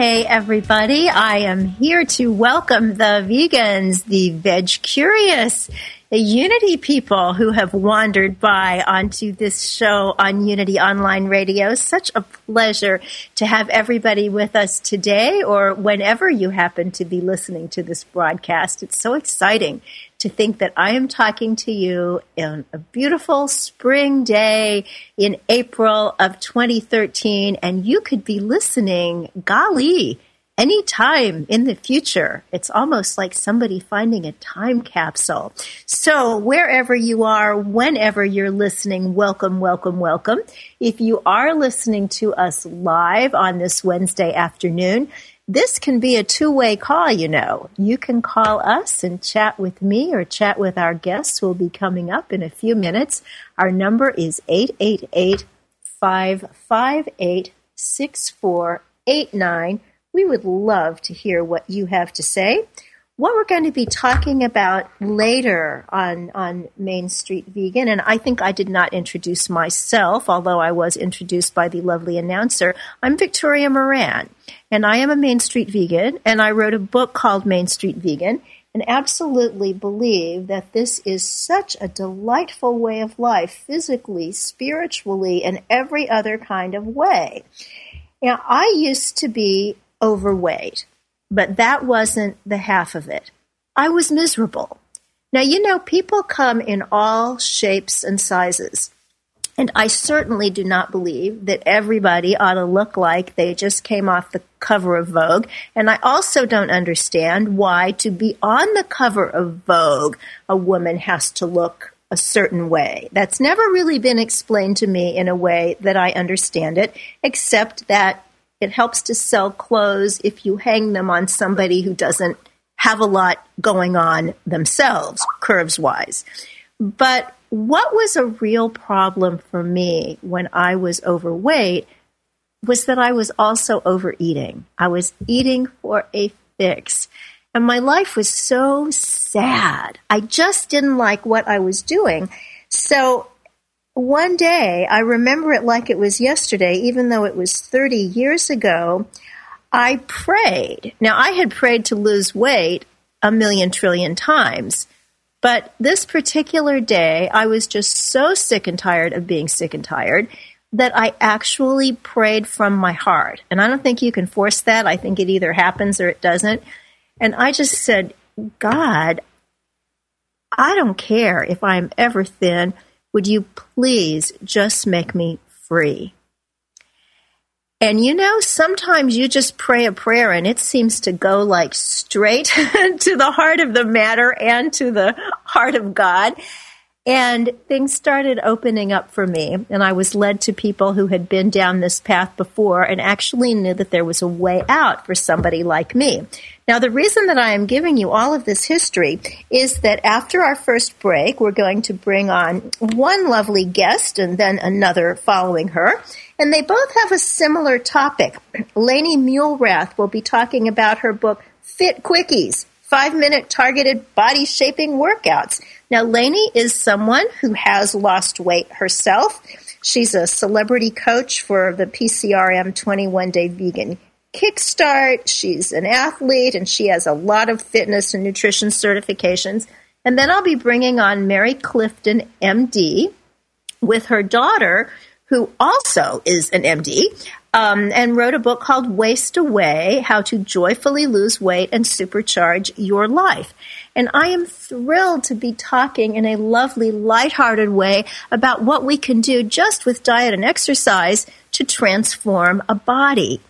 Hey, everybody. I am here to welcome the vegans, the veg curious, the Unity people who have wandered by onto this show on Unity Online Radio. Such a pleasure to have everybody with us today or whenever you happen to be listening to this broadcast. It's so exciting to think that I am talking to you on a beautiful spring day in April of 2013, and you could be listening, golly, anytime in the future. It's almost like somebody finding a time capsule. So wherever you are, whenever you're listening, welcome, welcome, welcome. If you are listening to us live on this Wednesday afternoon, this can be a two way call, you know. You can call us and chat with me or chat with our guests who will be coming up in a few minutes. Our number is 888 558 6489. We would love to hear what you have to say what we're going to be talking about later on on Main Street Vegan, and I think I did not introduce myself, although I was introduced by the lovely announcer. I'm Victoria Moran, and I am a Main Street Vegan, and I wrote a book called Main Street Vegan, and absolutely believe that this is such a delightful way of life, physically, spiritually, and every other kind of way. Now, I used to be overweight. But that wasn't the half of it. I was miserable. Now, you know, people come in all shapes and sizes. And I certainly do not believe that everybody ought to look like they just came off the cover of Vogue. And I also don't understand why, to be on the cover of Vogue, a woman has to look a certain way. That's never really been explained to me in a way that I understand it, except that it helps to sell clothes if you hang them on somebody who doesn't have a lot going on themselves, curves wise. But what was a real problem for me when I was overweight was that I was also overeating. I was eating for a fix. And my life was so sad. I just didn't like what I was doing. So one day, I remember it like it was yesterday, even though it was 30 years ago, I prayed. Now, I had prayed to lose weight a million trillion times. But this particular day, I was just so sick and tired of being sick and tired that I actually prayed from my heart. And I don't think you can force that. I think it either happens or it doesn't. And I just said, God, I don't care if I'm ever thin. Would you please just make me free? And you know, sometimes you just pray a prayer and it seems to go like straight to the heart of the matter and to the heart of God. And things started opening up for me, and I was led to people who had been down this path before and actually knew that there was a way out for somebody like me. Now, the reason that I am giving you all of this history is that after our first break, we're going to bring on one lovely guest and then another following her. And they both have a similar topic. Lani Muelrath will be talking about her book, Fit Quickies five minute targeted body shaping workouts. Now, Lani is someone who has lost weight herself. She's a celebrity coach for the PCRM 21 Day Vegan Kickstart. She's an athlete and she has a lot of fitness and nutrition certifications. And then I'll be bringing on Mary Clifton, MD, with her daughter, who also is an MD, um, and wrote a book called Waist Away How to Joyfully Lose Weight and Supercharge Your Life. And I am thrilled to be talking in a lovely, lighthearted way about what we can do just with diet and exercise to transform a body.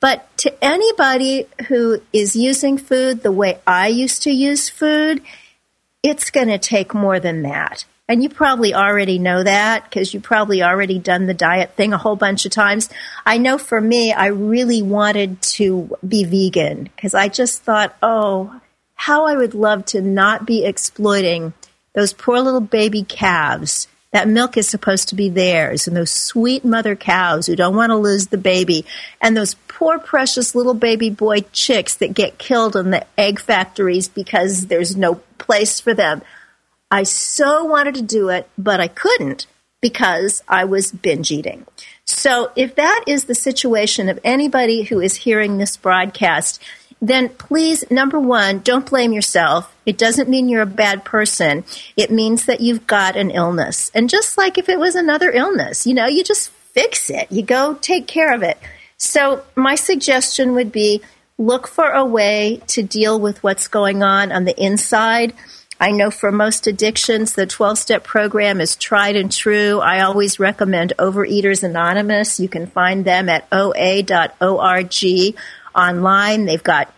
But to anybody who is using food the way I used to use food, it's going to take more than that. And you probably already know that because you probably already done the diet thing a whole bunch of times. I know for me, I really wanted to be vegan because I just thought, oh, how I would love to not be exploiting those poor little baby calves. That milk is supposed to be theirs, and those sweet mother cows who don't want to lose the baby, and those poor precious little baby boy chicks that get killed in the egg factories because there's no place for them. I so wanted to do it, but I couldn't because I was binge eating. So if that is the situation of anybody who is hearing this broadcast, then please, number one, don't blame yourself. It doesn't mean you're a bad person. It means that you've got an illness. And just like if it was another illness, you know, you just fix it. You go take care of it. So my suggestion would be look for a way to deal with what's going on on the inside I know for most addictions, the 12 step program is tried and true. I always recommend Overeaters Anonymous. You can find them at oa.org online. They've got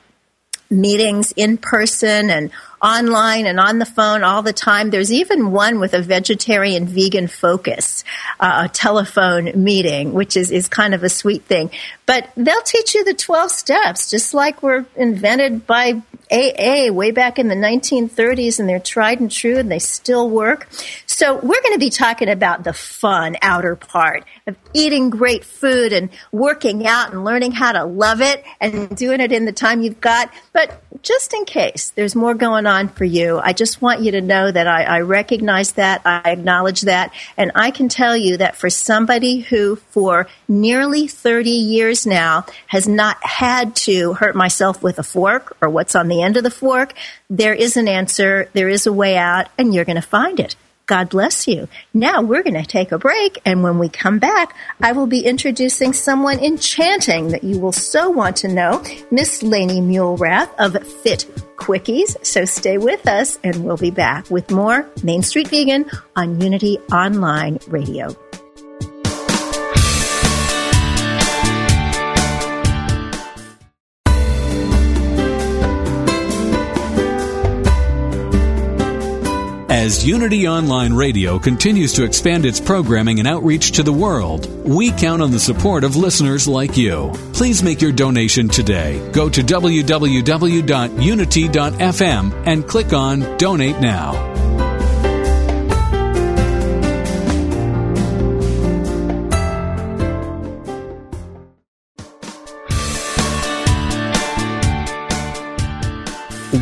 meetings in person and online and on the phone all the time. There's even one with a vegetarian vegan focus, uh, a telephone meeting, which is, is kind of a sweet thing. But they'll teach you the 12 steps, just like were invented by AA way back in the 1930s, and they're tried and true and they still work. So we're going to be talking about the fun outer part of eating great food and working out and learning how to love it and doing it in the time you've got. But just in case there's more going on for you, I just want you to know that I, I recognize that, I acknowledge that, and I can tell you that for somebody who for nearly 30 years now has not had to hurt myself with a fork or what's on the end of the fork, there is an answer, there is a way out, and you're going to find it. God bless you. Now we're going to take a break, and when we come back, I will be introducing someone enchanting that you will so want to know, Miss Lani Muelrath of Fit Quickies. So stay with us, and we'll be back with more Main Street Vegan on Unity Online Radio. As Unity Online Radio continues to expand its programming and outreach to the world, we count on the support of listeners like you. Please make your donation today. Go to www.unity.fm and click on Donate Now.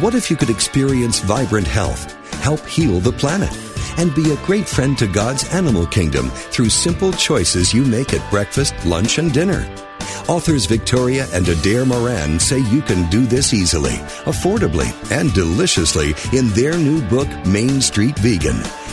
What if you could experience vibrant health? Help heal the planet and be a great friend to God's animal kingdom through simple choices you make at breakfast, lunch, and dinner. Authors Victoria and Adair Moran say you can do this easily, affordably, and deliciously in their new book, Main Street Vegan.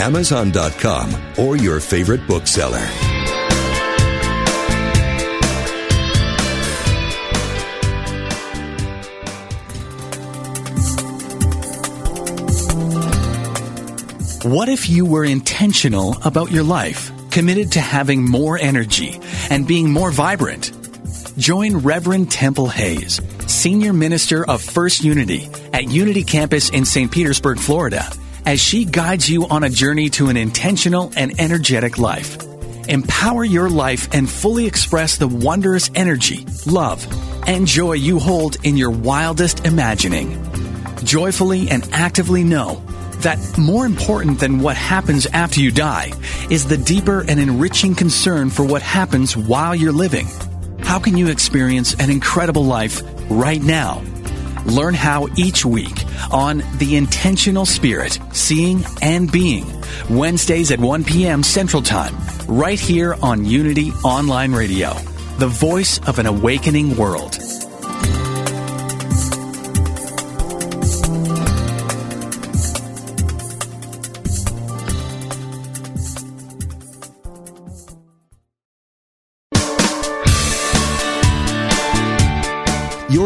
Amazon.com, or your favorite bookseller. What if you were intentional about your life, committed to having more energy and being more vibrant? Join Reverend Temple Hayes, Senior Minister of First Unity at Unity Campus in St. Petersburg, Florida, as she guides you on a journey to an intentional and energetic life. Empower your life and fully express the wondrous energy, love, and joy you hold in your wildest imagining. Joyfully and actively know that more important than what happens after you die is the deeper and enriching concern for what happens while you're living. How can you experience an incredible life right now? Learn how each week on The Intentional Spirit, Seeing and Being, Wednesdays at 1 p.m. Central Time, right here on Unity Online Radio, the voice of an awakening world.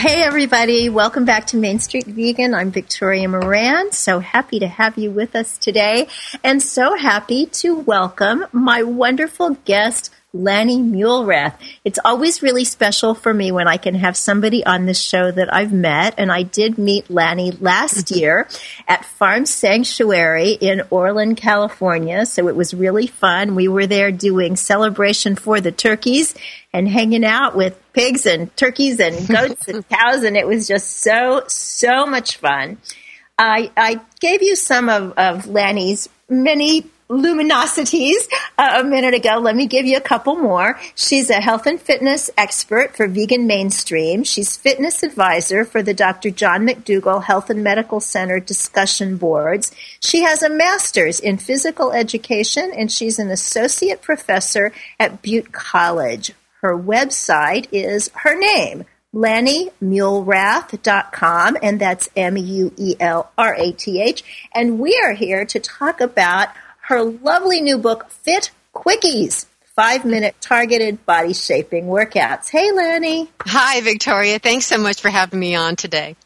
Hey, everybody. Welcome back to Main Street Vegan. I'm Victoria Moran. So happy to have you with us today and so happy to welcome my wonderful guest, Lani Muelrath. It's always really special for me when I can have somebody on this show that I've met, and I did meet Lani last mm-hmm. year at Farm Sanctuary in Orland, California. So it was really fun. We were there doing celebration for the turkeys and hanging out with pigs and turkeys and goats and cows, and it was just so, so much fun. I, I gave you some of, of Lani's many luminosities uh, a minute ago. Let me give you a couple more. She's a health and fitness expert for Vegan Mainstream. She's fitness advisor for the Dr. John McDougall Health and Medical Center discussion boards. She has a master's in physical education and she's an associate professor at Butte College. Her website is her name, LaniMuelrath.com, and that's M U E L R A T H. And we are here to talk about her lovely new book, Fit Quickies Five Minute Targeted Body Shaping Workouts. Hey, Lani. Hi, Victoria. Thanks so much for having me on today.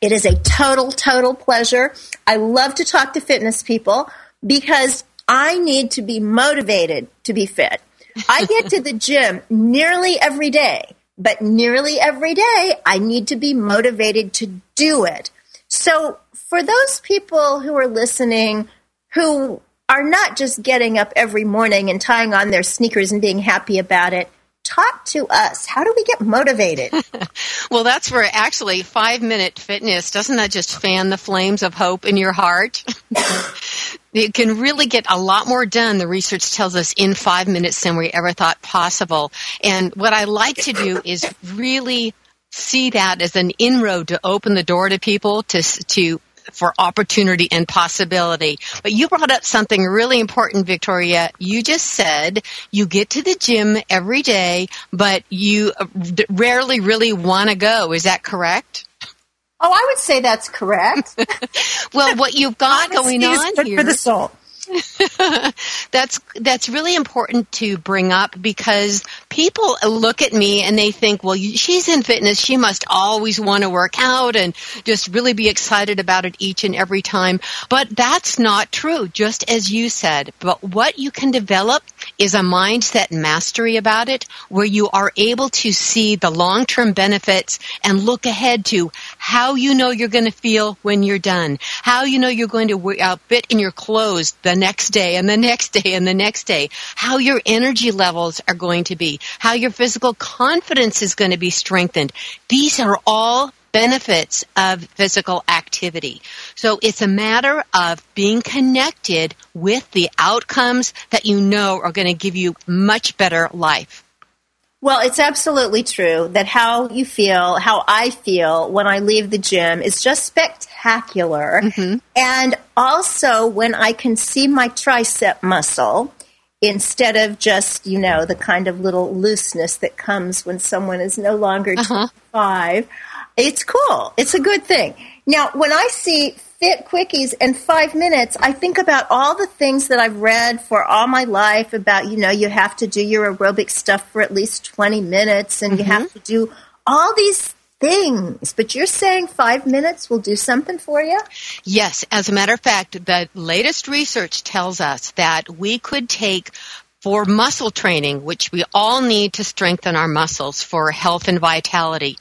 It is a total, total pleasure. I love to talk to fitness people because I need to be motivated to be fit. I get to the gym nearly every day, but nearly every day I need to be motivated to do it. So for those people who are listening who are not just getting up every morning and tying on their sneakers and being happy about it, talk to us. How do we get motivated? well, that's where actually five minute fitness doesn't that just fan the flames of hope in your heart? you can really get a lot more done, the research tells us, in five minutes than we ever thought possible. And what I like to do is really see that as an inroad to open the door to people to, to for opportunity and possibility. But you brought up something really important, Victoria. You just said you get to the gym every day, but you uh, rarely really want to go. Is that correct? Oh, I would say that's correct. well, what you've got going on here for the soul. that's that's really important to bring up because people look at me and they think, well, she's in fitness, she must always want to work out and just really be excited about it each and every time. But that's not true, just as you said. But what you can develop is a mindset mastery about it where you are able to see the long-term benefits and look ahead to how you know you're going to feel when you're done, how you know you're going to uh, fit in your clothes the next day and the next day and the next day, how your energy levels are going to be, how your physical confidence is going to be strengthened. These are all benefits of physical activity. So it's a matter of being connected with the outcomes that you know are going to give you much better life. Well, it's absolutely true that how you feel, how I feel when I leave the gym is just spectacular. Mm-hmm. And also when I can see my tricep muscle instead of just, you know, the kind of little looseness that comes when someone is no longer uh-huh. 25. It's cool. It's a good thing. Now, when I see fit quickies in five minutes, I think about all the things that I've read for all my life about, you know, you have to do your aerobic stuff for at least 20 minutes and mm-hmm. you have mm-hmm. to do all these things. But you're saying five minutes will do something for you? Yes. As a matter of fact, the latest research tells us that we could take for muscle training, which we all need to strengthen our muscles for health and vitality.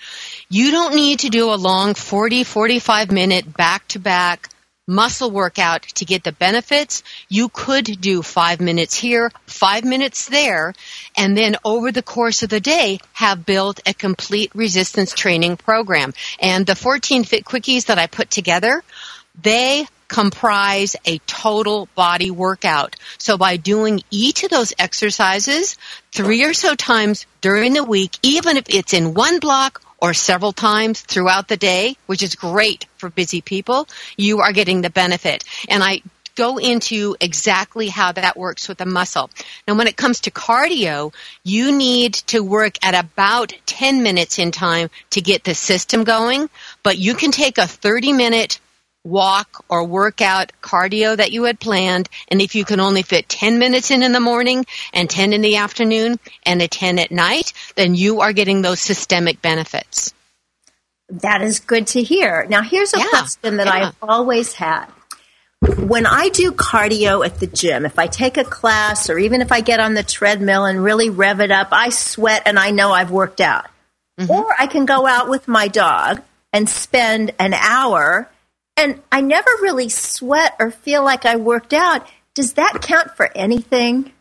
You don't need to do a long 40, 45 minute back to back muscle workout to get the benefits. You could do five minutes here, five minutes there, and then over the course of the day have built a complete resistance training program. And the 14 Fit Quickies that I put together, they comprise a total body workout. So by doing each of those exercises three or so times during the week, even if it's in one block or several times throughout the day, which is great for busy people, you are getting the benefit. And I go into exactly how that works with the muscle. Now, when it comes to cardio, you need to work at about 10 minutes in time to get the system going, but you can take a 30 minute walk or workout cardio that you had planned and if you can only fit 10 minutes in in the morning and 10 in the afternoon and a 10 at night then you are getting those systemic benefits that is good to hear now here's a yeah, question that yeah. i've always had when I do cardio at the gym, if I take a class or even if I get on the treadmill and really rev it up, I sweat and I know I've worked out. Mm-hmm. Or I can go out with my dog and spend an hour and I never really sweat or feel like I worked out. Does that count for anything?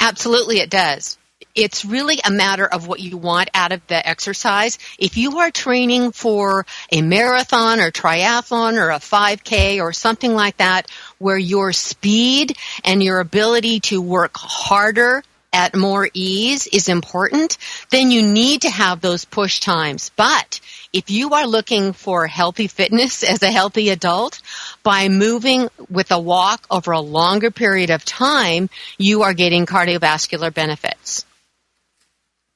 Absolutely, it does. It's really a matter of what you want out of the exercise. If you are training for a marathon or triathlon or a 5K or something like that, where your speed and your ability to work harder at more ease is important, then you need to have those push times. But if you are looking for healthy fitness as a healthy adult, by moving with a walk over a longer period of time, you are getting cardiovascular benefits.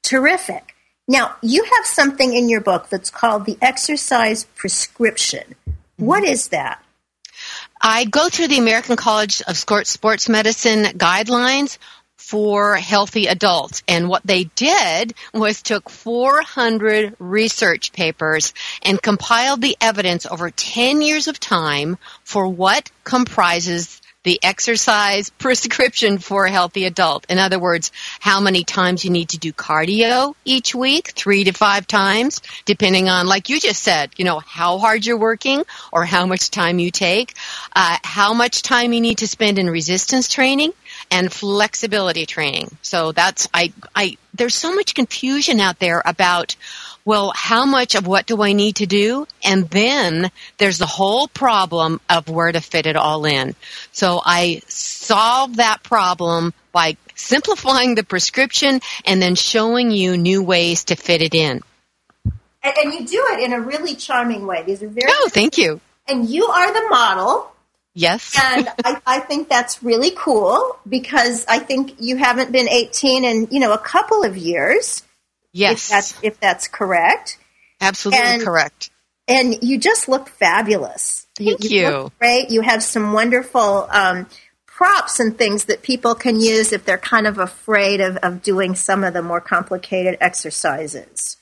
Terrific. Now, you have something in your book that's called the exercise prescription. What is that? I go through the American College of Sports Medicine guidelines for healthy adults. And what they did was took 400 research papers and compiled the evidence over 10 years of time for what comprises the exercise prescription for a healthy adult. In other words, how many times you need to do cardio each week, three to five times, depending on, like you just said, you know, how hard you're working or how much time you take, uh, how much time you need to spend in resistance training, and flexibility training. So that's I I there's so much confusion out there about well, how much of what do I need to do? And then there's the whole problem of where to fit it all in. So I solve that problem by simplifying the prescription and then showing you new ways to fit it in. And, and you do it in a really charming way. These are very. Oh, thank you. And you are the model Yes. and I, I, think that's really cool because I think you haven't been 18 in, you know, a couple of years. Yes. If that's, if that's correct. Absolutely and, correct. And you just look fabulous. Thank you. you. great. You have some wonderful um, props and things that people can use if they're kind of afraid of, of doing some of the more complicated exercises.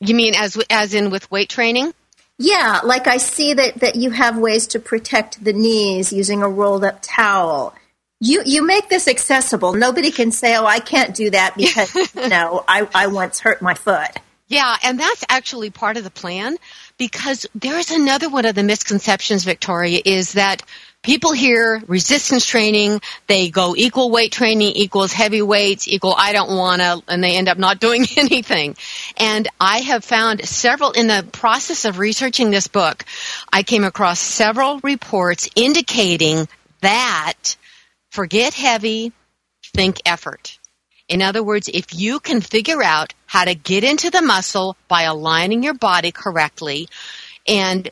You mean as as in with weight training? Yeah, like I see that, that you have ways to protect the knees using a rolled up towel. you you make this accessible. Nobody can say, "Oh, I can't do that because you know I I once hurt my foot." Yeah, and that's actually part of the plan because there's another one of the misconceptions, Victoria, is that people hear resistance training, they go equal weight training equals heavy weights equal I don't want to, and they end up not doing anything. And I have found several, in the process of researching this book, I came across several reports indicating that forget heavy, think effort. In other words, if you can figure out how to get into the muscle by aligning your body correctly and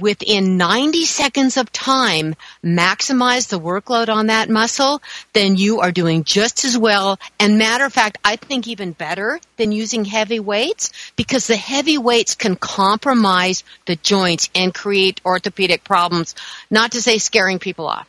within 90 seconds of time maximize the workload on that muscle, then you are doing just as well. And matter of fact, I think even better than using heavy weights because the heavy weights can compromise the joints and create orthopedic problems, not to say scaring people off.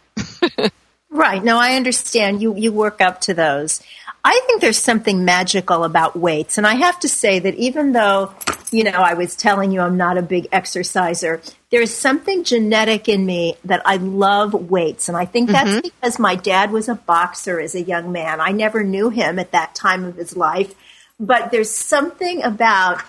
right. No, I understand. You, you work up to those. I think there's something magical about weights. And I have to say that even though, you know, I was telling you I'm not a big exerciser, there's something genetic in me that I love weights. And I think that's mm-hmm. because my dad was a boxer as a young man. I never knew him at that time of his life. But there's something about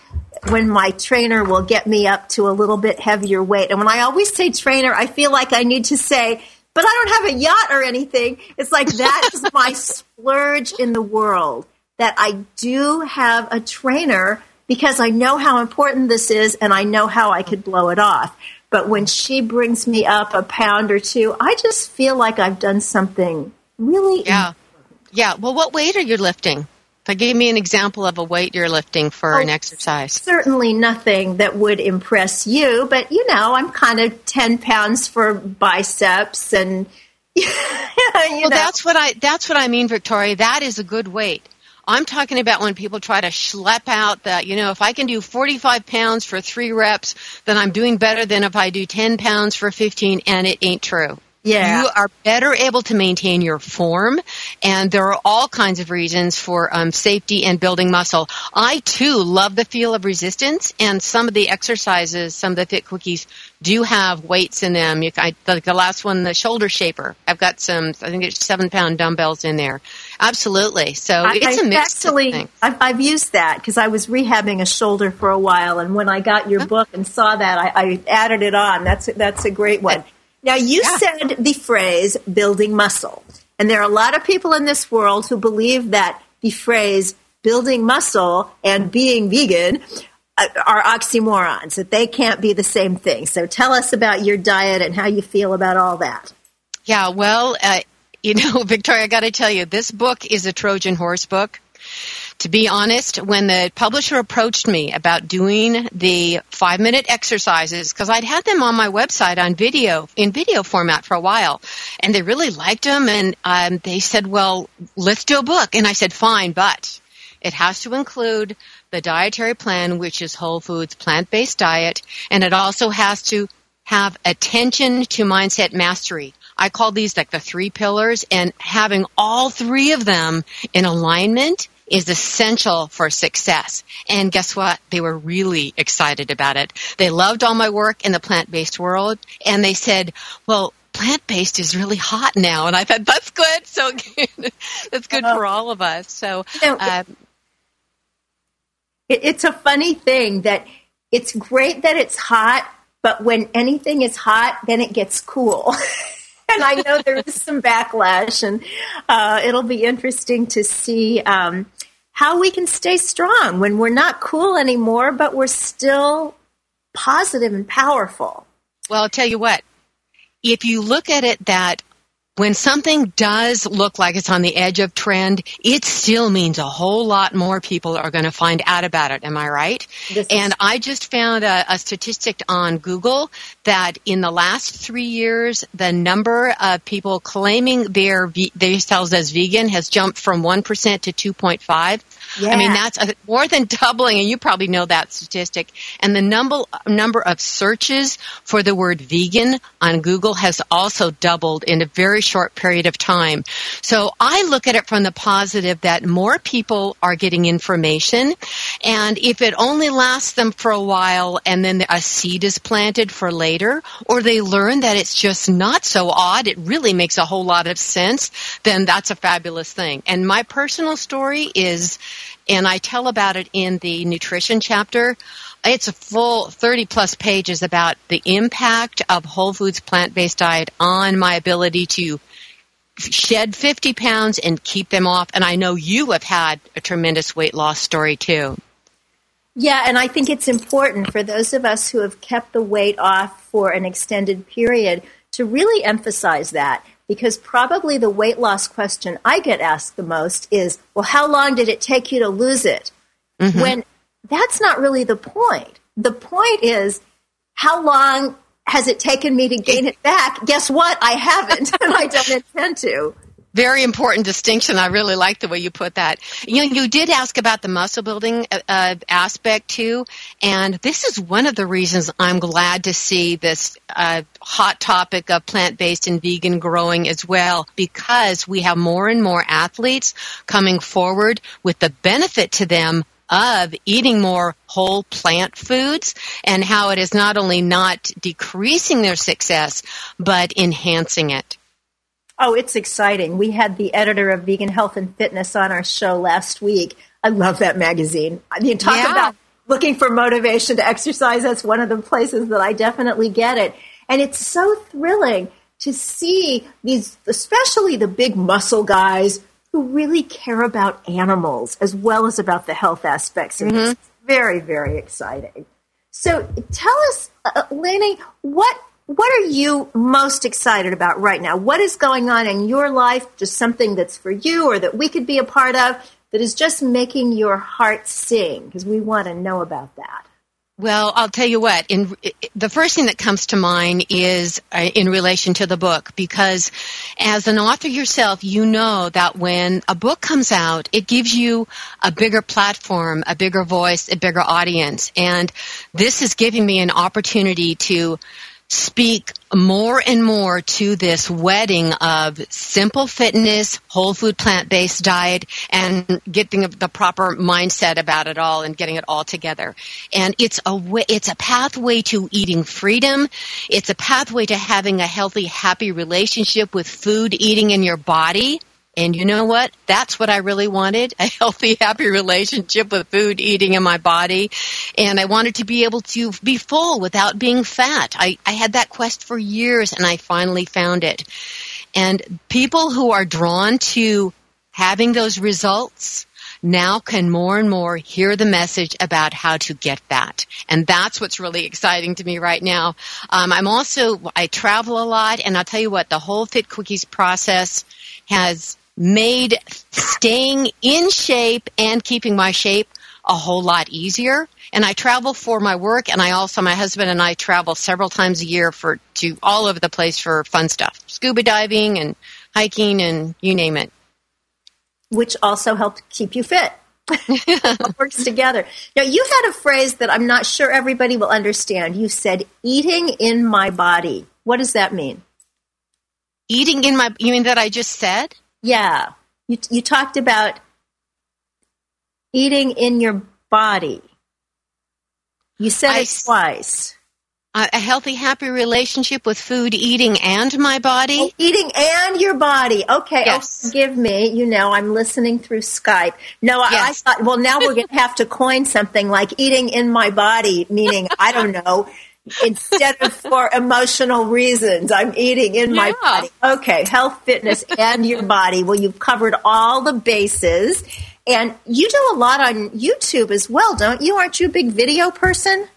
when my trainer will get me up to a little bit heavier weight. And when I always say trainer, I feel like I need to say, but I don't have a yacht or anything. It's like that is my splurge in the world that I do have a trainer because I know how important this is and I know how I could blow it off. But when she brings me up a pound or two, I just feel like I've done something really. Yeah. Yeah. Well, what weight are you lifting? But give me an example of a weight you're lifting for oh, an exercise. Certainly nothing that would impress you, but you know, I'm kind of 10 pounds for biceps and you well, know. that's what I that's what I mean, Victoria. That is a good weight. I'm talking about when people try to schlep out that, you know, if I can do 45 pounds for three reps, then I'm doing better than if I do 10 pounds for 15, and it ain't true. Yeah. You are better able to maintain your form, and there are all kinds of reasons for um, safety and building muscle. I too love the feel of resistance, and some of the exercises, some of the Fit Quickies do have weights in them. You, I, the, the last one, the shoulder shaper, I've got some, I think it's seven pound dumbbells in there. Absolutely. So I, it's a mix. Actually, I've, I've, used that because I was rehabbing a shoulder for a while, and when I got your book and saw that, I, I added it on. That's that's a great one. Now, you yeah. said the phrase building muscle. And there are a lot of people in this world who believe that the phrase building muscle and being vegan uh, are oxymorons, that they can't be the same thing. So tell us about your diet and how you feel about all that. Yeah, well, uh, you know, Victoria, I got to tell you, this book is a Trojan horse book to be honest, when the publisher approached me about doing the five minute exercises, because I'd had them on my website on video, in video format for a while, and they really liked them, and um, they said, well, let's do a book. And I said, fine, but it has to include the dietary plan, which is whole foods, plant based diet, and it also has to have attention to mindset mastery. I call these like the three pillars and having all three of them in alignment is essential for success. And guess what? They were really excited about it. They loved all my work in the plant-based world and they said, well, plant-based is really hot now. And I thought, that's good. So that's good for all of us. So, uh, it, it's a funny thing that it's great that it's hot, but when anything is hot, then it gets cool. and I know there is some backlash, and uh, it'll be interesting to see um, how we can stay strong when we're not cool anymore, but we're still positive and powerful. Well, I'll tell you what, if you look at it that when something does look like it's on the edge of trend, it still means a whole lot more people are going to find out about it. Am I right? and I just found a, a, statistic on Google that in the last three years, the number of people claiming their themselves as vegan has jumped from 1% to 2.5. Yeah. I mean, that's a, more than doubling, and you probably know that statistic. And the number number of searches for the word vegan on Google has also doubled in a very short period of time. So I look at it from the positive that more people are getting information, and if it only lasts them for a while, and then a seed is planted for later, or they learn that it's just not so odd, it really makes a whole lot of sense, then that's a fabulous thing. And my personal story is, and I tell about it in the nutrition chapter. It's a full 30 plus pages about the impact of whole foods plant based diet on my ability to shed 50 pounds and keep them off. And I know you have had a tremendous weight loss story too. Yeah, and I think it's important for those of us who have kept the weight off for an extended period to really emphasize that because probably the weight loss question I get asked the most is, well, how long did it take you to lose it? Mm-hmm. When that's not really the point. The point is, how long has it taken me to gain it back? Guess what? I haven't, and I don't intend to. Very important distinction. I really like the way you put that. You know, you did ask about the muscle building uh, uh, aspect too, and this is one of the reasons I'm glad to see this uh, hot topic of plant-based and vegan growing as well, because we have more and more athletes coming forward with the benefit to them of eating more whole plant foods and how it is not only not decreasing their success, but enhancing it. Oh, it's exciting. We had the editor of Vegan Health and Fitness on our show last week. I love that magazine. I mean, talk yeah. about looking for motivation to exercise. That's one of the places that I definitely get it. And it's so thrilling to see these, especially the big muscle guys who really care about animals as well as about the health aspects. And mm-hmm. it's very, very exciting. So tell us, uh, Lani, what what are you most excited about right now? What is going on in your life? Just something that's for you or that we could be a part of that is just making your heart sing because we want to know about that. Well, I'll tell you what. In the first thing that comes to mind is uh, in relation to the book, because as an author yourself, you know that when a book comes out, it gives you a bigger platform, a bigger voice, a bigger audience, and this is giving me an opportunity to speak more and more to this wedding of simple fitness, whole food plant based diet, and getting the proper mindset about it all and getting it all together. And it's a way, it's a pathway to eating freedom. It's a pathway to having a healthy, happy relationship with food, eating in your body. And you know what? That's what I really wanted a healthy, happy relationship with food, eating in my body. And I wanted to be able to be full without being fat. I, I had that quest for years and I finally found it. And people who are drawn to having those results now can more and more hear the message about how to get that. And that's what's really exciting to me right now. Um, I'm also, I travel a lot and I'll tell you what, the whole Fit Quickies process has made staying in shape and keeping my shape a whole lot easier. And I travel for my work, and I also, my husband and I travel several times a year for to all over the place for fun stuff, scuba diving and hiking, and you name it. Which also helped keep you fit. it works together. Now, you had a phrase that I'm not sure everybody will understand. You said, eating in my body. What does that mean? Eating in my, you mean that I just said? Yeah. You, you talked about eating in your body. You said I, it twice. A healthy, happy relationship with food, eating, and my body. Oh, eating and your body. Okay. Oh, yes. Oh, forgive me. You know, I'm listening through Skype. No, yes. I, I thought, well, now we're going to have to coin something like eating in my body, meaning, I don't know, instead of for emotional reasons. I'm eating in my body. Okay, health, fitness, and your body. Well, you've covered all the bases. And you do a lot on YouTube as well, don't you? Aren't you a big video person?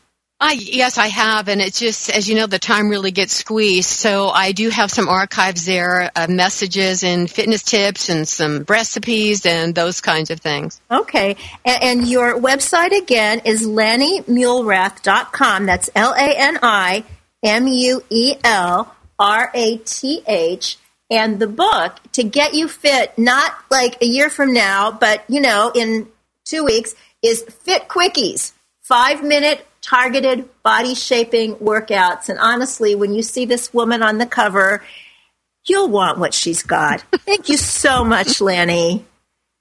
I, yes, I have, and it's just as you know, the time really gets squeezed. So I do have some archives there, uh, messages and fitness tips, and some recipes and those kinds of things. Okay, and, and your website again is lanimuelrath.com. That's L A N I M U E L R A T H. And the book to get you fit, not like a year from now, but you know, in two weeks, is Fit Quickies, five minute targeted body shaping workouts. And honestly, when you see this woman on the cover, you'll want what she's got. Thank you so much, Lani.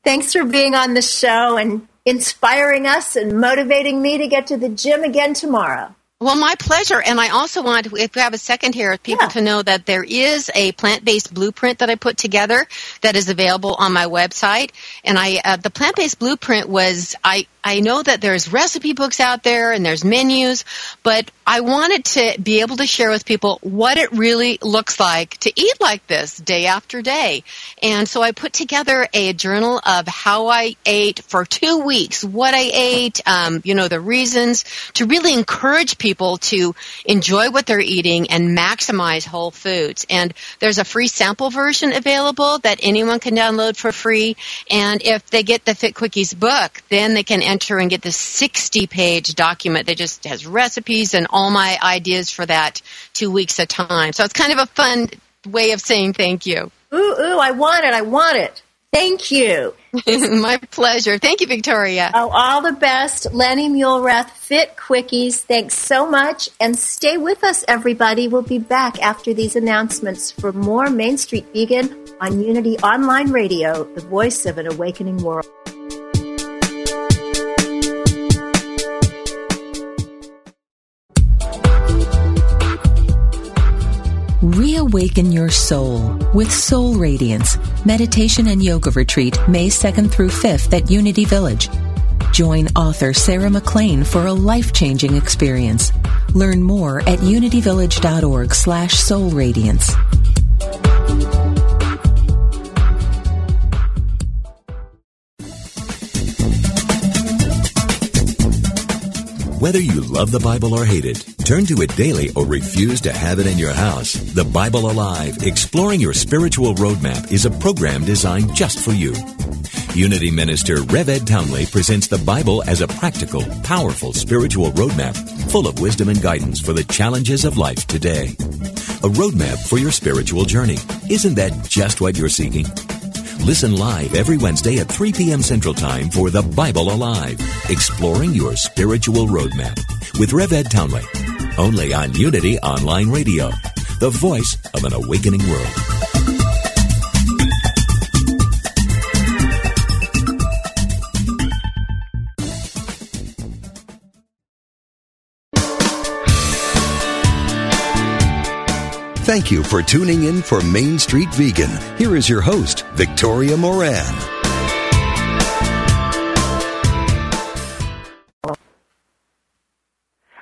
Thanks for being on the show and inspiring us and motivating me to get to the gym again tomorrow. Well, my pleasure. And I also want, if we have a second here, people Yeah. to know that there is a plant-based blueprint that I put together that is available on my website. And I, uh, the plant-based blueprint was, I, I know that there's recipe books out there and there's menus, but I wanted to be able to share with people what it really looks like to eat like this day after day. And so I put together a journal of how I ate for two weeks, what I ate, um, you know, the reasons to really encourage people to enjoy what they're eating and maximize whole foods. And there's a free sample version available that anyone can download for free. And if they get the Fit Quickies book, then they can enter and get the 60 page document that just has recipes and all my ideas for that two weeks at a time. So it's kind of a fun way of saying thank you. Ooh, ooh, I want it. I want it. Thank you. my pleasure. Thank you, Victoria. Oh, all the best. Lani Muelrath, Fit Quickies. Thanks so much. And stay with us, everybody. We'll be back after these announcements for more Main Street Vegan on Unity Online Radio, the voice of an awakening world. Reawaken your soul with Soul Radiance, meditation and yoga retreat May 2nd through 5th at Unity Village. Join author Sarah McLean for a life-changing experience. Learn more at unityvillage.org slash soul radiance. Whether you love the Bible or hate it, turn to it daily or refuse to have it in your house, The Bible Alive, Exploring Your Spiritual Roadmap is a program designed just for you. Unity Minister Rev Ed Townley presents the Bible as a practical, powerful spiritual roadmap full of wisdom and guidance for the challenges of life today. A roadmap for your spiritual journey. Isn't that just what you're seeking? Listen live every Wednesday at 3 p.m. Central Time for The Bible Alive, Exploring Your Spiritual Roadmap with Rev Ed Townley. Only on Unity Online Radio, the voice of an awakening world. Thank you for tuning in for Main Street Vegan. Here is your host, Victoria Moran.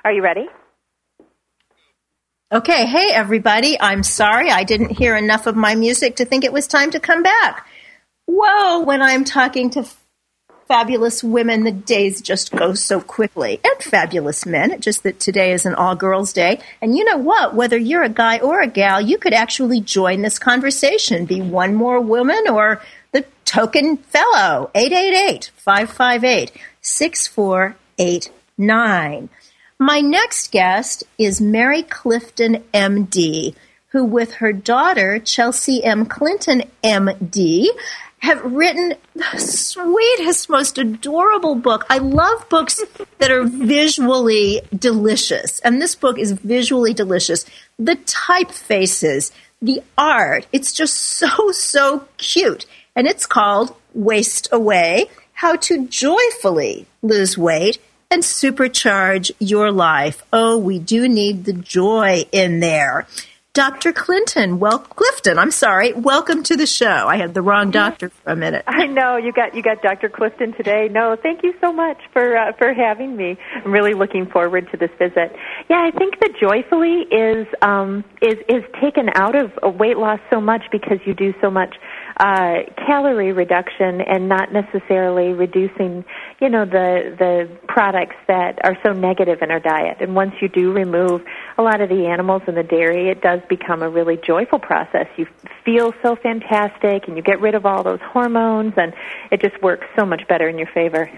Are you ready? Okay, hey everybody. I'm sorry I didn't hear enough of my music to think it was time to come back. Whoa, when I'm talking to fabulous women, the days just go so quickly. And fabulous men, just that today is an all girls day. And you know what? Whether you're a guy or a gal, you could actually join this conversation, be one more woman or the token fellow. 888 558 6489. My next guest is Mary Clifton, MD, who, with her daughter, Chelsea M. Clinton, MD, have written the sweetest, most adorable book. I love books that are visually delicious, and this book is visually delicious. The typefaces, the art, it's just so, so cute. And it's called Waist Away How to Joyfully Lose Weight and supercharge your life. Oh, we do need the joy in there. Dr. Clinton, well, Clifton, I'm sorry. Welcome to the show. I had the wrong doctor for a minute. I know you got you got Dr. Clifton today. No, thank you so much for uh, for having me. I'm really looking forward to this visit. Yeah, I think that joyfully is um, is is taken out of weight loss so much because you do so much uh, calorie reduction and not necessarily reducing, you know, the the products that are so negative in our diet. And once you do remove a lot of the animals and the dairy, it does become a really joyful process. You feel so fantastic, and you get rid of all those hormones, and it just works so much better in your favor.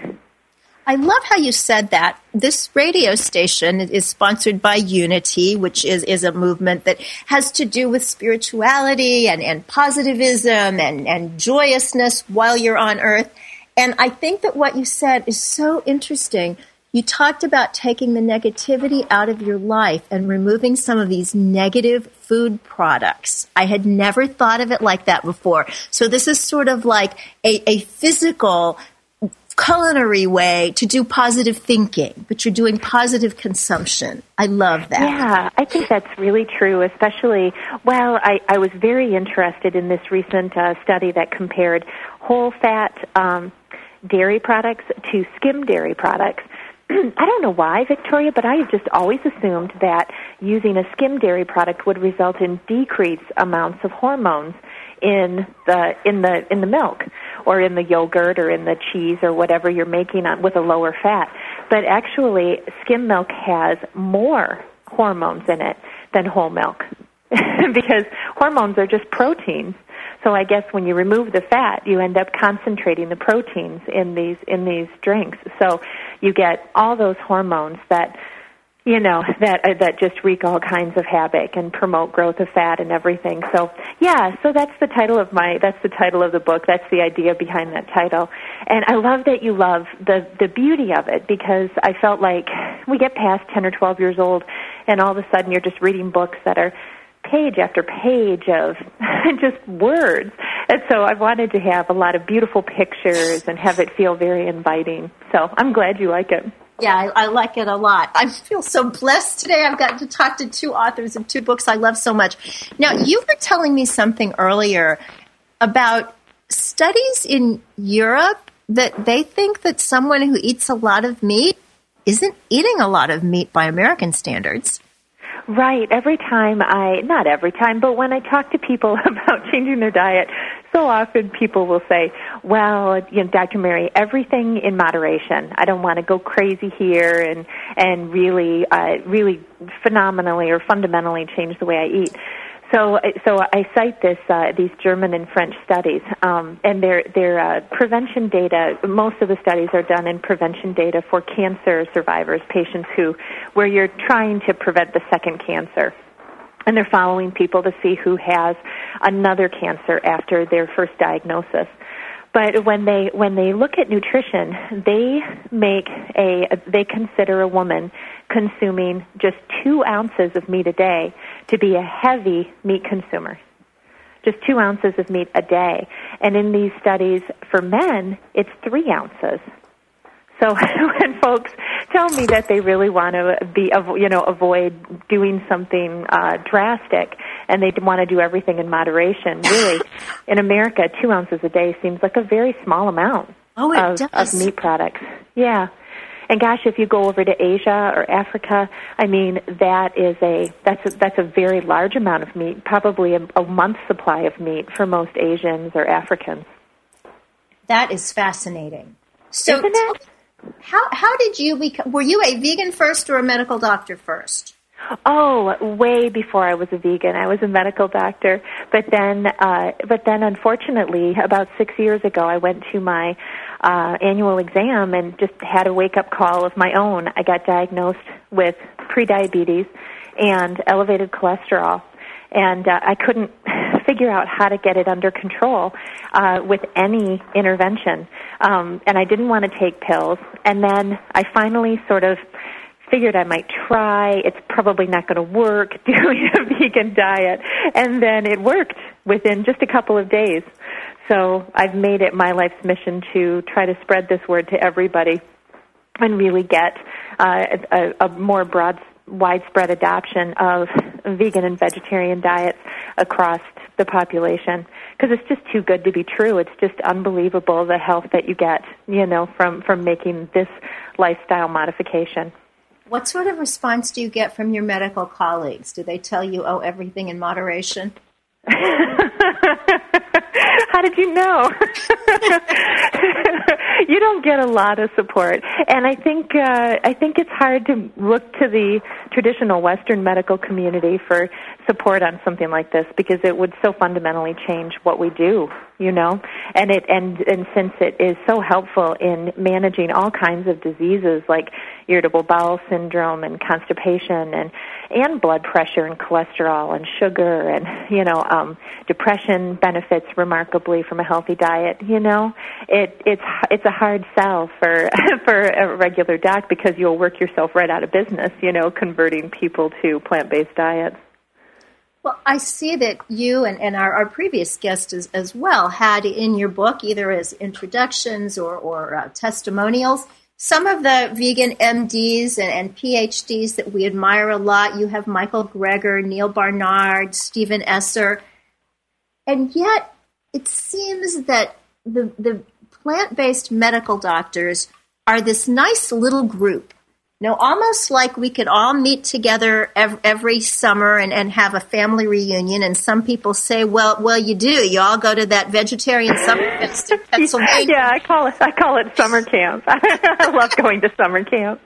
I love how you said that. This radio station is sponsored by Unity, which is, is a movement that has to do with spirituality and, and positivism and, and joyousness while you're on earth. And I think that what you said is so interesting. You talked about taking the negativity out of your life and removing some of these negative food products. I had never thought of it like that before. So this is sort of like a, a physical culinary way to do positive thinking, but you're doing positive consumption. I love that. Yeah, I think that's really true, especially, well, I, I was very interested in this recent uh, study that compared whole fat um, dairy products to skim dairy products. I don't know why, Victoria, but I have just always assumed that using a skim dairy product would result in decreased amounts of hormones in the in the in the milk or in the yogurt or in the cheese or whatever you're making on, with a lower fat. But actually, skim milk has more hormones in it than whole milk because hormones are just proteins. So I guess when you remove the fat, you end up concentrating the proteins in these in these drinks. So you get all those hormones that you know that uh, that just wreak all kinds of havoc and promote growth of fat and everything. So yeah, so that's the title of my that's the title of the book. That's the idea behind that title. And I love that you love the the beauty of it because I felt like we get past 10 or 12 years old and all of a sudden you're just reading books that are page after page of just words. And so I wanted to have a lot of beautiful pictures and have it feel very inviting. So I'm glad you like it. Yeah, I, I, like it a lot. I feel so blessed today. I've gotten to talk to two authors of two books I love so much. Now, you were telling me something earlier about studies in Europe that they think that someone who eats a lot of meat isn't eating a lot of meat by American standards. Right. Every time I, not every time, but when I talk to people about changing their diet, so often people will say, well, you know, Dr. Mary, everything in moderation. I don't want to go crazy here and, and really, uh, really phenomenally or fundamentally change the way I eat. So, so I cite this uh, these German and French studies, um, and their their uh, prevention data. Most of the studies are done in prevention data for cancer survivors, patients who, where you're trying to prevent the second cancer and they're following people to see who has another cancer after their first diagnosis. But when they when they look at nutrition, they make a they consider a woman consuming just two ounces of meat a day to be a heavy meat consumer. Just two ounces of meat a day. And in these studies for men, it's three ounces. So when folks tell me that they really want to be, you know, avoid doing something uh, drastic, and they want to do everything in moderation, really, in America, two ounces a day seems like a very small amount oh, of, of meat products. Yeah. And gosh, if you go over to Asia or Africa, I mean, that is a that's a, that's a very large amount of meat, probably a, a month's supply of meat for most Asians or Africans. That is fascinating. So, Isn't it? How how did you become? Were you a vegan first or a medical doctor first? Oh, way before I was a vegan. I was a medical doctor, but then, uh, but then, unfortunately, about six years ago, I went to my uh, annual exam and just had a wake up call of my own. I got diagnosed with prediabetes and elevated cholesterol, and uh, I couldn't figure out how to get it under control uh, with any intervention. Um, and I didn't want to take pills. And then I finally sort of figured I might try. It's probably not going to work doing a vegan diet. And then it worked within just a couple of days. So I've made it my life's mission to try to spread this word to everybody and really get uh, a, a more broad widespread adoption of vegan and vegetarian diets across the population because it's just too good to be true. It's just unbelievable the health that you get, you know, from from making this lifestyle modification. What sort of response do you get from your medical colleagues? Do they tell you, "Oh, everything in moderation"? How did you know? you don't get a lot of support, and I think uh, I think it's hard to look to the traditional Western medical community for support on something like this because it would so fundamentally change what we do, you know. And it and and since it is so helpful in managing all kinds of diseases like irritable bowel syndrome and constipation and and blood pressure and cholesterol and sugar and you know um depression benefits remarkably from a healthy diet you know it it's it's a hard sell for for a regular doc because you'll work yourself right out of business you know converting people to plant based diets well, I see that you and, and our, our previous guest as, as well had in your book, either as introductions or, or uh, testimonials, some of the vegan MDs and, and, PhDs that we admire a lot. You have Michael Greger, Neil Barnard, Stephen Esser. And yet, it seems that the, the plant based medical doctors are this nice little group know, almost like we could all meet together every, every summer and, and have a family reunion. And some people say, well, well, you do. You all go to that vegetarian summer fest in Pennsylvania. yeah, I call it, I call it summer camp. I love going to summer camp.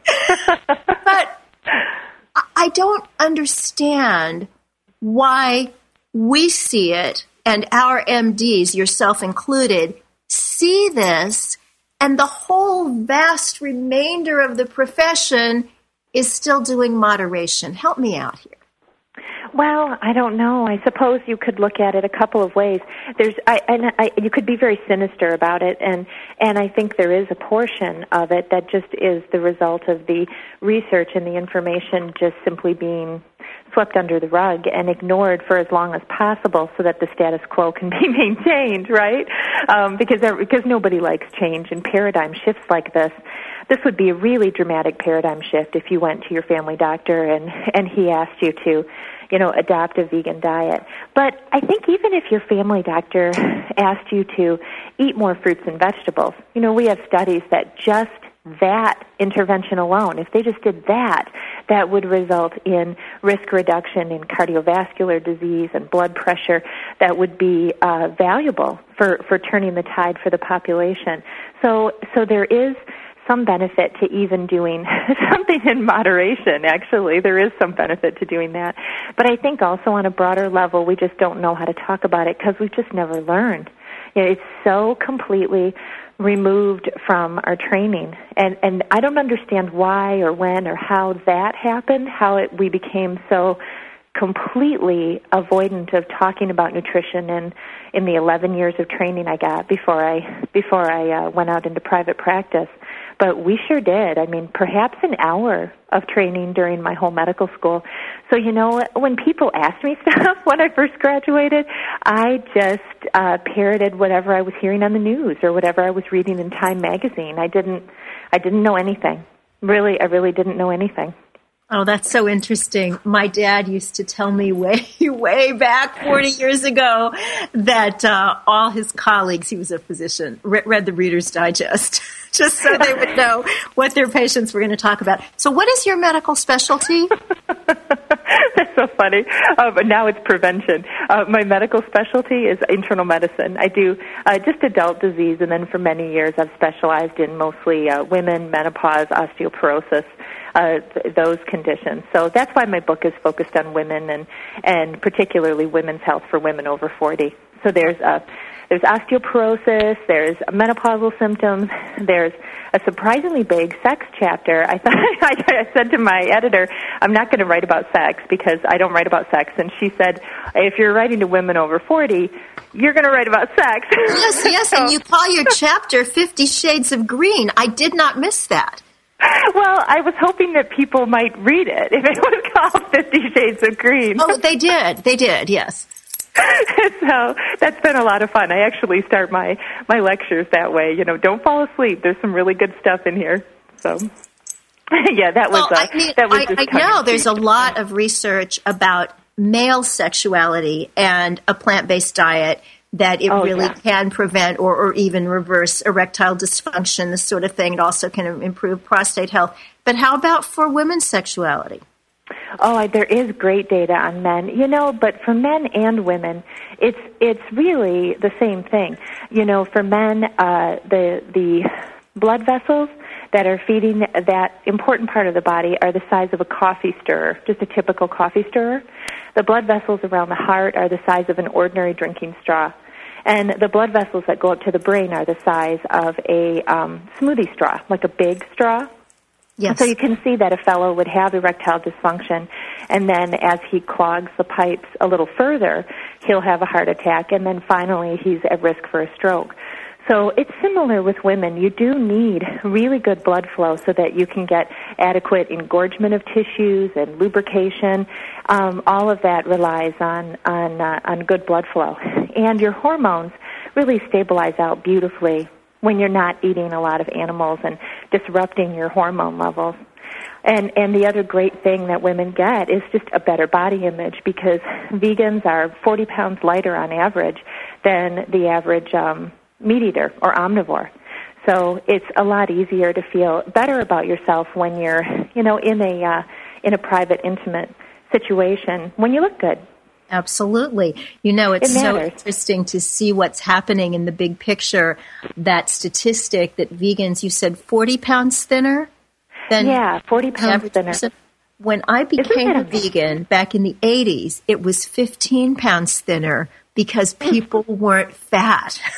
but I don't understand why we see it and our MDs, yourself included, see this and the whole vast remainder of the profession is still doing moderation. Help me out here. Well, I don't know. I suppose you could look at it a couple of ways. There's, I, and I, you could be very sinister about it, and and I think there is a portion of it that just is the result of the research and the information just simply being swept under the rug and ignored for as long as possible so that the status quo can be maintained, right? Um, because there, because nobody likes change and paradigm shifts like this. This would be a really dramatic paradigm shift if you went to your family doctor and and he asked you to you know, adopt a vegan diet. But I think even if your family doctor asked you to eat more fruits and vegetables, you know, we have studies that just that intervention alone, if they just did that, that would result in risk reduction in cardiovascular disease and blood pressure that would be uh, valuable for, for turning the tide for the population. So, so there is some benefit to even doing something in moderation, actually. There is some benefit to doing that. But I think also on a broader level, we just don't know how to talk about it because we've just never learned. You know, it's so completely removed from our training and and I don't understand why or when or how that happened how it we became so completely avoidant of talking about nutrition in in the 11 years of training I got before I before I uh, went out into private practice but we sure did. I mean, perhaps an hour of training during my whole medical school. So, you know, when people asked me stuff when I first graduated, I just uh, parroted whatever I was hearing on the news or whatever I was reading in Time magazine. I didn't, I didn't know anything. Really, I really didn't know anything. Oh, that's so interesting. My dad used to tell me way, way back 40 years ago that uh, all his colleagues, he was a physician, re- read the Reader's Digest just so they would know what their patients were going to talk about. So, what is your medical specialty? that's so funny. Uh, but now it's prevention. Uh, my medical specialty is internal medicine. I do uh, just adult disease, and then for many years I've specialized in mostly uh, women, menopause, osteoporosis uh, th- those conditions. So that's why my book is focused on women and and particularly women's health for women over 40. So there's a there's osteoporosis, there's menopausal symptoms, there's a surprisingly big sex chapter. I thought I said to my editor, I'm not going to write about sex because I don't write about sex, and she said, if you're writing to women over 40, you're going to write about sex. Yes, yes, so, and you call your chapter Fifty Shades of Green. I did not miss that. Well, I was hoping that people might read it if it was called Fifty Shades of Green. Oh, they did. They did. Yes. so that's been a lot of fun. I actually start my my lectures that way. You know, don't fall asleep. There's some really good stuff in here. So. yeah, that was. Well, uh, I mean, that was. I, I know there's a lot of research about male sexuality and a plant-based diet that it oh, really yeah. can prevent or, or even reverse erectile dysfunction, this sort of thing. It also can improve prostate health. But how about for women's sexuality? Oh, there is great data on men, you know, but for men and women, it's it's really the same thing. You know, for men, uh, the the blood vessels that are feeding that important part of the body are the size of a coffee stirrer, just a typical coffee stirrer. The blood vessels around the heart are the size of an ordinary drinking straw. And the blood vessels that go up to the brain are the size of a um, smoothie straw, like a big straw. Yes. So you can see that a fellow would have erectile dysfunction, and then as he clogs the pipes a little further, he'll have a heart attack, and then finally he's at risk for a stroke. So it's similar with women. You do need really good blood flow so that you can get adequate engorgement of tissues and lubrication. Um, all of that relies on on uh, on good blood flow, and your hormones really stabilize out beautifully when you're not eating a lot of animals and disrupting your hormone levels. And and the other great thing that women get is just a better body image because vegans are 40 pounds lighter on average than the average um, meat eater or omnivore. So it's a lot easier to feel better about yourself when you're, you know, in a uh, in a private, intimate situation when you look good. Absolutely. You know, it's It so interesting to see what's happening in the big picture. That statistic that vegans, you said 40 pounds thinner than Yeah, 40 pounds thinner. person? When I became a vegan back in the 80s, it was 15 pounds thinner because people weren't fat.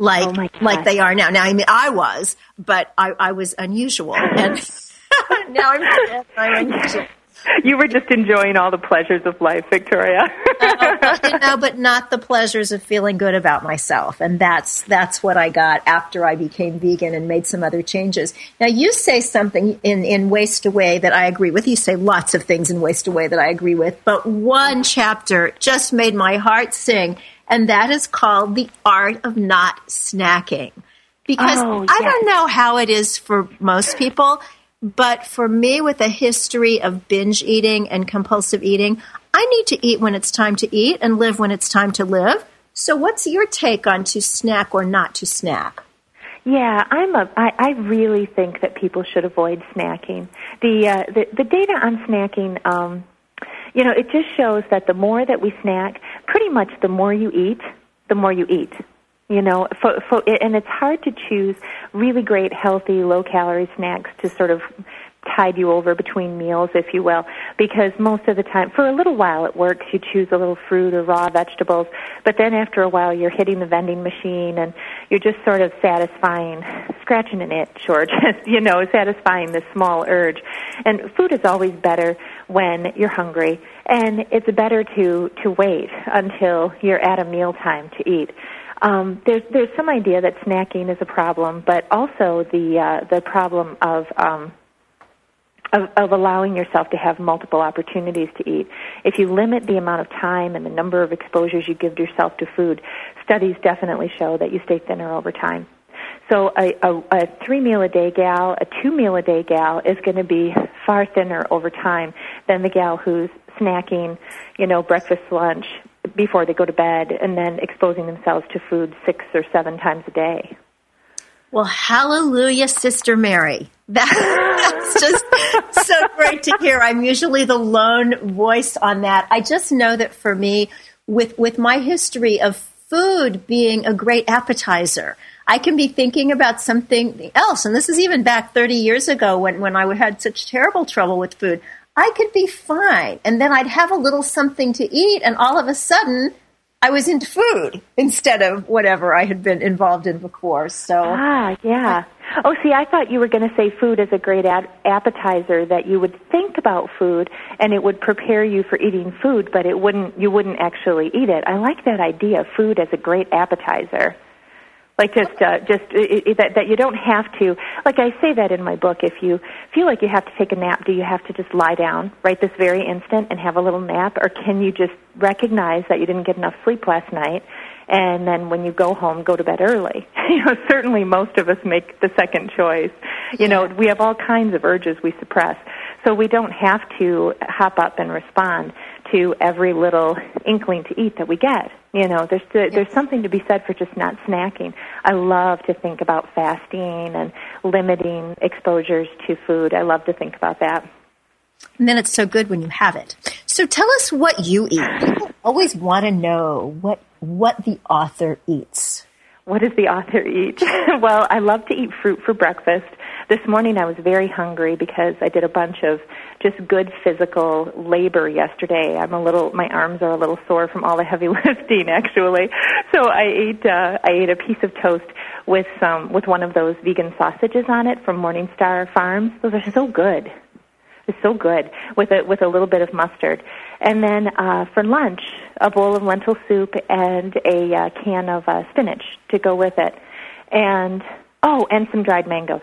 like Oh like they are now. Now I mean I was, but I, I was unusual. And now I'm, I'm unusual. You were just enjoying all the pleasures of life, Victoria. you know, but not the pleasures of feeling good about myself. And that's that's what I got after I became vegan and made some other changes. Now you say something in, in Waist Away that I agree with. You say lots of things in Waist Away that I agree with, but one chapter just made my heart sing, and that is called The Art of Not Snacking. Because Oh, I yes. don't know how it is for most people, but for me, with a history of binge eating and compulsive eating, I need to eat when it's time to eat and live when it's time to live. So, what's your take on to snack or not to snack? Yeah, I'm a. I, I really think that people should avoid snacking. The uh, the, the data on snacking, um, you know, it just shows that the more that we snack, pretty much the more you eat, the more you eat. You know, for, for, and it's hard to choose really great, healthy, low calorie snacks to sort of tide you over between meals, if you will, because most of the time, for a little while it works. You choose a little fruit or raw vegetables, but then after a while you're hitting the vending machine and you're just sort of satisfying, scratching an itch or just, you know, satisfying this small urge. And food is always better when you're hungry, and it's better to, to wait until you're at a mealtime to eat. Um, there's there's some idea that snacking is a problem, but also the uh, the problem of um, of, of allowing yourself to have multiple opportunities to eat. If you limit the amount of time and the number of exposures you give yourself to food, studies definitely show that you stay thinner over time. So a, a, a three meal a day gal, a two meal a day gal is going to be far thinner over time than the gal who's snacking, you know, breakfast, lunch before they go to bed and then exposing themselves to food six or seven times a day. Well, hallelujah, Sister Mary. That's just so great to hear. I'm usually the lone voice on that. I just know that for me, with, with my history of food being a great appetizer, I can be thinking about something else. And this is even back 30 years ago when, when I had such terrible trouble with food. I could be fine. And then I'd have a little something to eat, and all of a sudden, I was into food instead of whatever I had been involved in before. So, Ah, yeah. Oh, see, I thought you were going to say food as a great ad- appetizer that you would think about food and it would prepare you for eating food, but it wouldn't you wouldn't actually eat it. I like that idea, food as a great appetizer. Like just uh, just it, it, that that you don't have to. Like I say that in my book, if you feel like you have to take a nap, do you have to just lie down right this very instant and have a little nap, or can you just recognize that you didn't get enough sleep last night? and then when you go home, go to bed early. You know, certainly most of us make the second choice. You know, we have all kinds of urges we suppress, so we don't have to hop up and respond to every little inkling to eat that we get. You know, there's there's something to be said for just not snacking. I love to think about fasting and limiting exposures to food. I love to think about that. And then it's so good when you have it. So tell us what you eat. People always want to know what what the author eats. What does the author eat? well, I love to eat fruit for breakfast. This morning I was very hungry because I did a bunch of just good physical labor yesterday. I'm a little, my arms are a little sore from all the heavy lifting actually. So I ate, uh, I ate a piece of toast with some, with one of those vegan sausages on it from Morningstar Farms. Those are so good. It's so good with a, with a little bit of mustard. And then, uh, for lunch, a bowl of lentil soup and a uh, can of uh, spinach to go with it. And, oh, and some dried mangoes.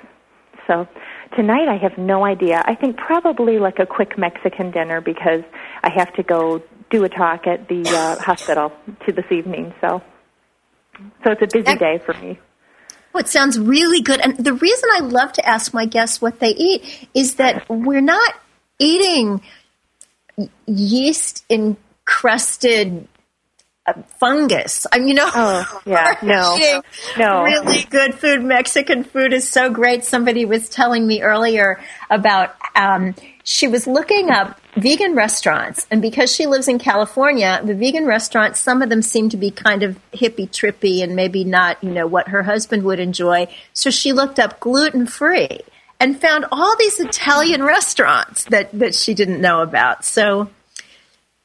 So tonight I have no idea. I think probably like a quick Mexican dinner because I have to go do a talk at the uh, hospital to this evening. So, so it's a busy day for me. Oh, it sounds really good. And the reason I love to ask my guests what they eat is that we're not eating yeast encrusted fungus. I mean, you know, oh, yeah, no, no, really good food. Mexican food is so great. Somebody was telling me earlier about um, she was looking up vegan restaurants, and because she lives in California, the vegan restaurants, some of them seem to be kind of hippy trippy and maybe not, you know, what her husband would enjoy. So she looked up gluten free and found all these Italian restaurants that that she didn't know about. So.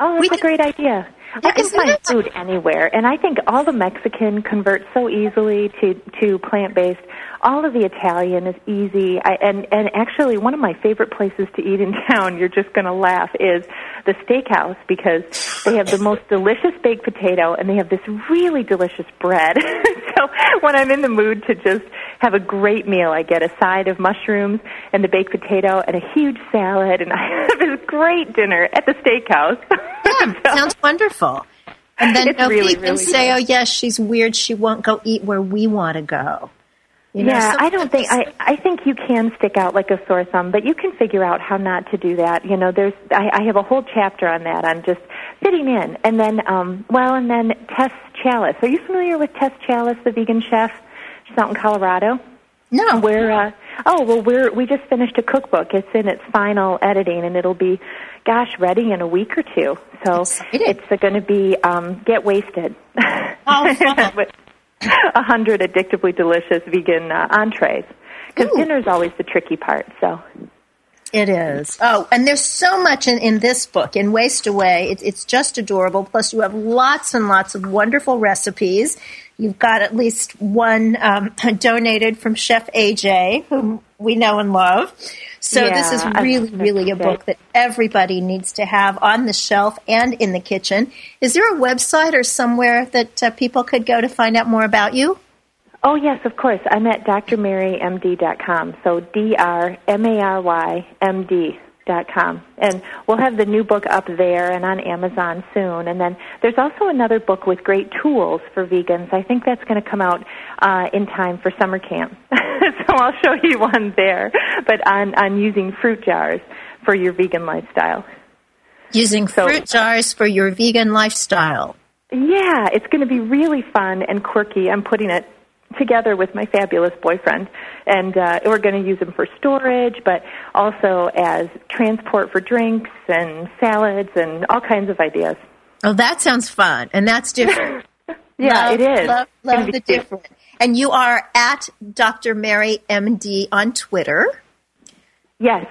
Oh, that's a great idea. I can find food anywhere, and I think all the Mexican converts so easily to to plant based. All of the Italian is easy, I, and and actually one of my favorite places to eat in town. You're just going to laugh is the steakhouse because they have the most delicious baked potato, and they have this really delicious bread. so when I'm in the mood to just have a great meal, I get a side of mushrooms and the baked potato and a huge salad, and I have this great dinner at the steakhouse. Yeah, sounds wonderful. And then it's no really, can really say. "Oh, yes, she's weird. She won't go eat where we want to go." You know, yeah, I don't think I. I think you can stick out like a sore thumb, but you can figure out how not to do that. You know, there's. I, I have a whole chapter on that. on just fitting in, and then, um, well, and then Tess Challis. Are you familiar with Tess Challis, the vegan chef? She's out in Colorado. No, We're. Uh, oh well, we're. We just finished a cookbook. It's in its final editing, and it'll be, gosh, ready in a week or two. So Exciting. it's uh, going to be um, get wasted. Oh. With a hundred addictively delicious vegan uh, entrees. Because dinner's always the tricky part. So It is. Oh, and there's so much in, in this book, in Waist Away. It, it's just adorable. Plus, you have lots and lots of wonderful recipes. You've got at least one um, donated from Chef AJ, whom we know and love. So this is Yeah, really, really a book that everybody needs to have on the shelf and in the kitchen. Is there a website or somewhere that uh, people could go to find out more about you? Oh yes, of course. I'm at drmarymd.com. So D R M A R Y M D dot com, and we'll have the new book up there and on Amazon soon. And then there's also another book with great tools for vegans. I think that's going to come out uh, in time for summer camp. so I'll show you one there, but on on using fruit jars for your vegan lifestyle. Using So- fruit jars for your vegan lifestyle. Yeah, it's going to be really fun and quirky. I'm putting it together with my fabulous boyfriend, and uh, we're going to use them for storage, but also as transport for drinks and salads and all kinds of ideas. Oh, that sounds fun, and that's different. Yeah, love, it is. Love, love the different. And you are at Dr. Mary MD on Twitter, Yes.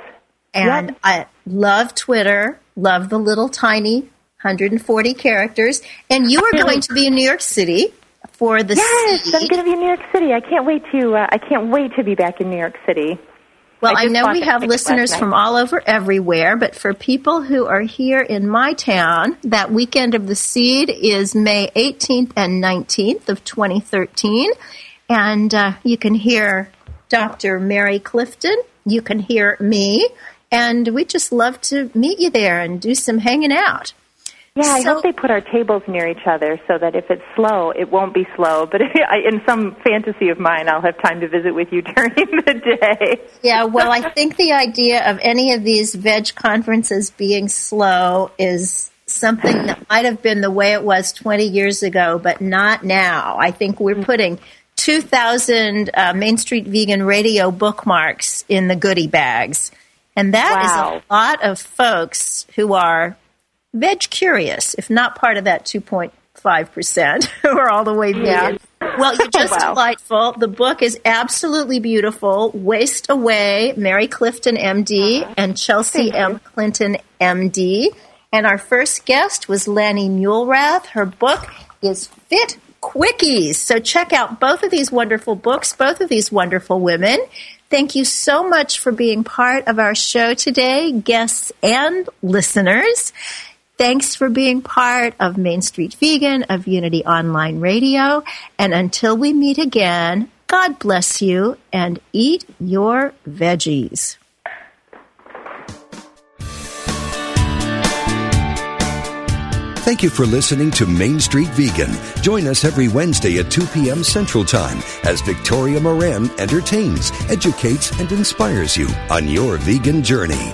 and Yep. I love Twitter. Love the little tiny 140 characters. And you are going to be in New York City for the Yes, I'm going to be in New York City. I can't wait to. Uh, I can't wait to be back in New York City. Well, I I, know we have listeners from all over everywhere, but for people who are here in my town, that weekend of the seed is May 18th and 19th of 2013. And uh, you can hear Dr. Mary Clifton. You can hear me. And we just love to meet you there and do some hanging out. Yeah, I So- hope they put our tables near each other so that if it's slow, it won't be slow. But I, in some fantasy of mine, I'll have time to visit with you during the day. Yeah, well, I think the idea of any of these veg conferences being slow is something that might have been the way it was 20 years ago, but not now. I think we're putting 2,000 uh, Main Street Vegan Radio bookmarks in the goodie bags. And that is Wow. a lot of folks who are veg curious, if not part of that 2.5% who are all the way vegan. Yeah. Well, you're just wow. delightful. The book is absolutely beautiful. Waist Away, Mary Clifton, MD, uh-huh. and Chelsea M. Clinton, MD. And our first guest was Lani Muelrath. Her book is Fit Quickies. So check out both of these wonderful books, both of these wonderful women. Thank you so much for being part of our show today, guests and listeners. Thanks for being part of Main Street Vegan, of Unity Online Radio. And until we meet again, God bless you and eat your veggies. Thank you for listening to Main Street Vegan. Join us every Wednesday at 2 p.m. Central Time as Victoria Moran entertains, educates, and inspires you on your vegan journey.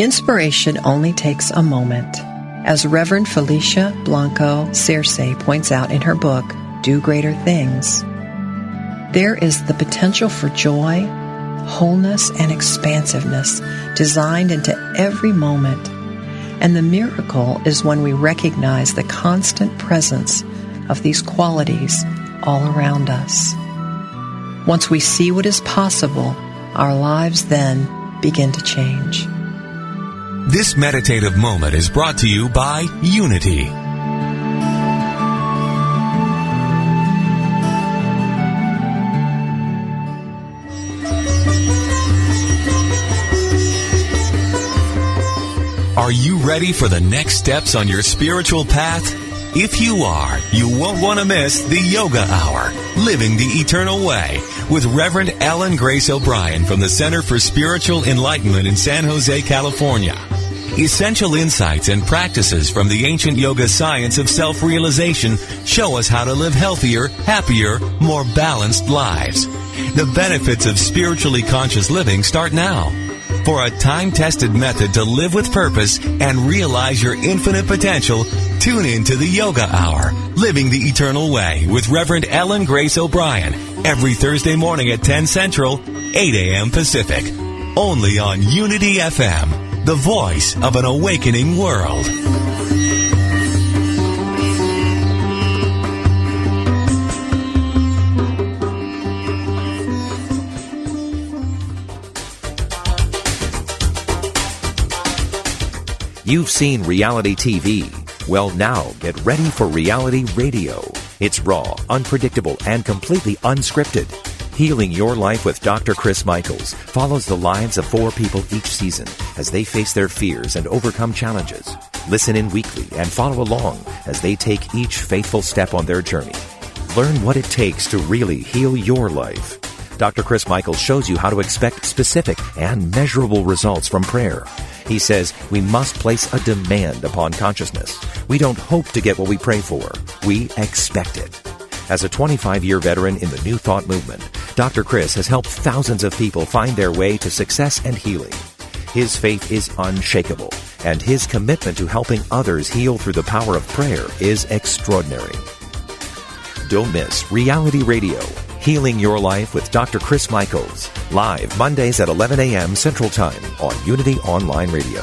Inspiration only takes a moment. As Reverend Felicia Blanco Searcy points out in her book, Do Greater Things, there is the potential for joy, wholeness, and expansiveness designed into every moment. And the miracle is when we recognize the constant presence of these qualities all around us. Once we see what is possible, our lives then begin to change. This meditative moment is brought to you by Unity. Are you ready for the next steps on your spiritual path? If you are, you won't want to miss the Yoga Hour, Living the Eternal Way, with Reverend Ellen Grace O'Brien from the Center for Spiritual Enlightenment in San Jose, California. Essential insights and practices from the ancient yoga science of self-realization show us how to live healthier, happier, more balanced lives. The benefits of spiritually conscious living start now. For a time-tested method to live with purpose and realize your infinite potential, tune in to the Yoga Hour, Living the Eternal Way with Reverend Ellen Grace O'Brien, every Thursday morning at 10 Central, 8 a.m. Pacific. Only on Unity FM, the voice of an awakening world. You've seen reality TV. Well, now get ready for reality radio. It's raw, unpredictable, and completely unscripted. Healing Your Life with Dr. Chris Michaels follows the lives of four people each season as they face their fears and overcome challenges. Listen in weekly and follow along as they take each faithful step on their journey. Learn what it takes to really heal your life. Dr. Chris Michaels shows you how to expect specific and measurable results from prayer. He says we must place a demand upon consciousness. We don't hope to get what we pray for. We expect it. As a 25 year veteran in the New Thought movement, Dr. Chris has helped thousands of people find their way to success and healing. His faith is unshakable, and his commitment to helping others heal through the power of prayer is extraordinary. Don't miss Reality Radio, Healing Your Life with Dr. Chris Michaels, live Mondays at 11 a.m. Central Time on Unity Online Radio.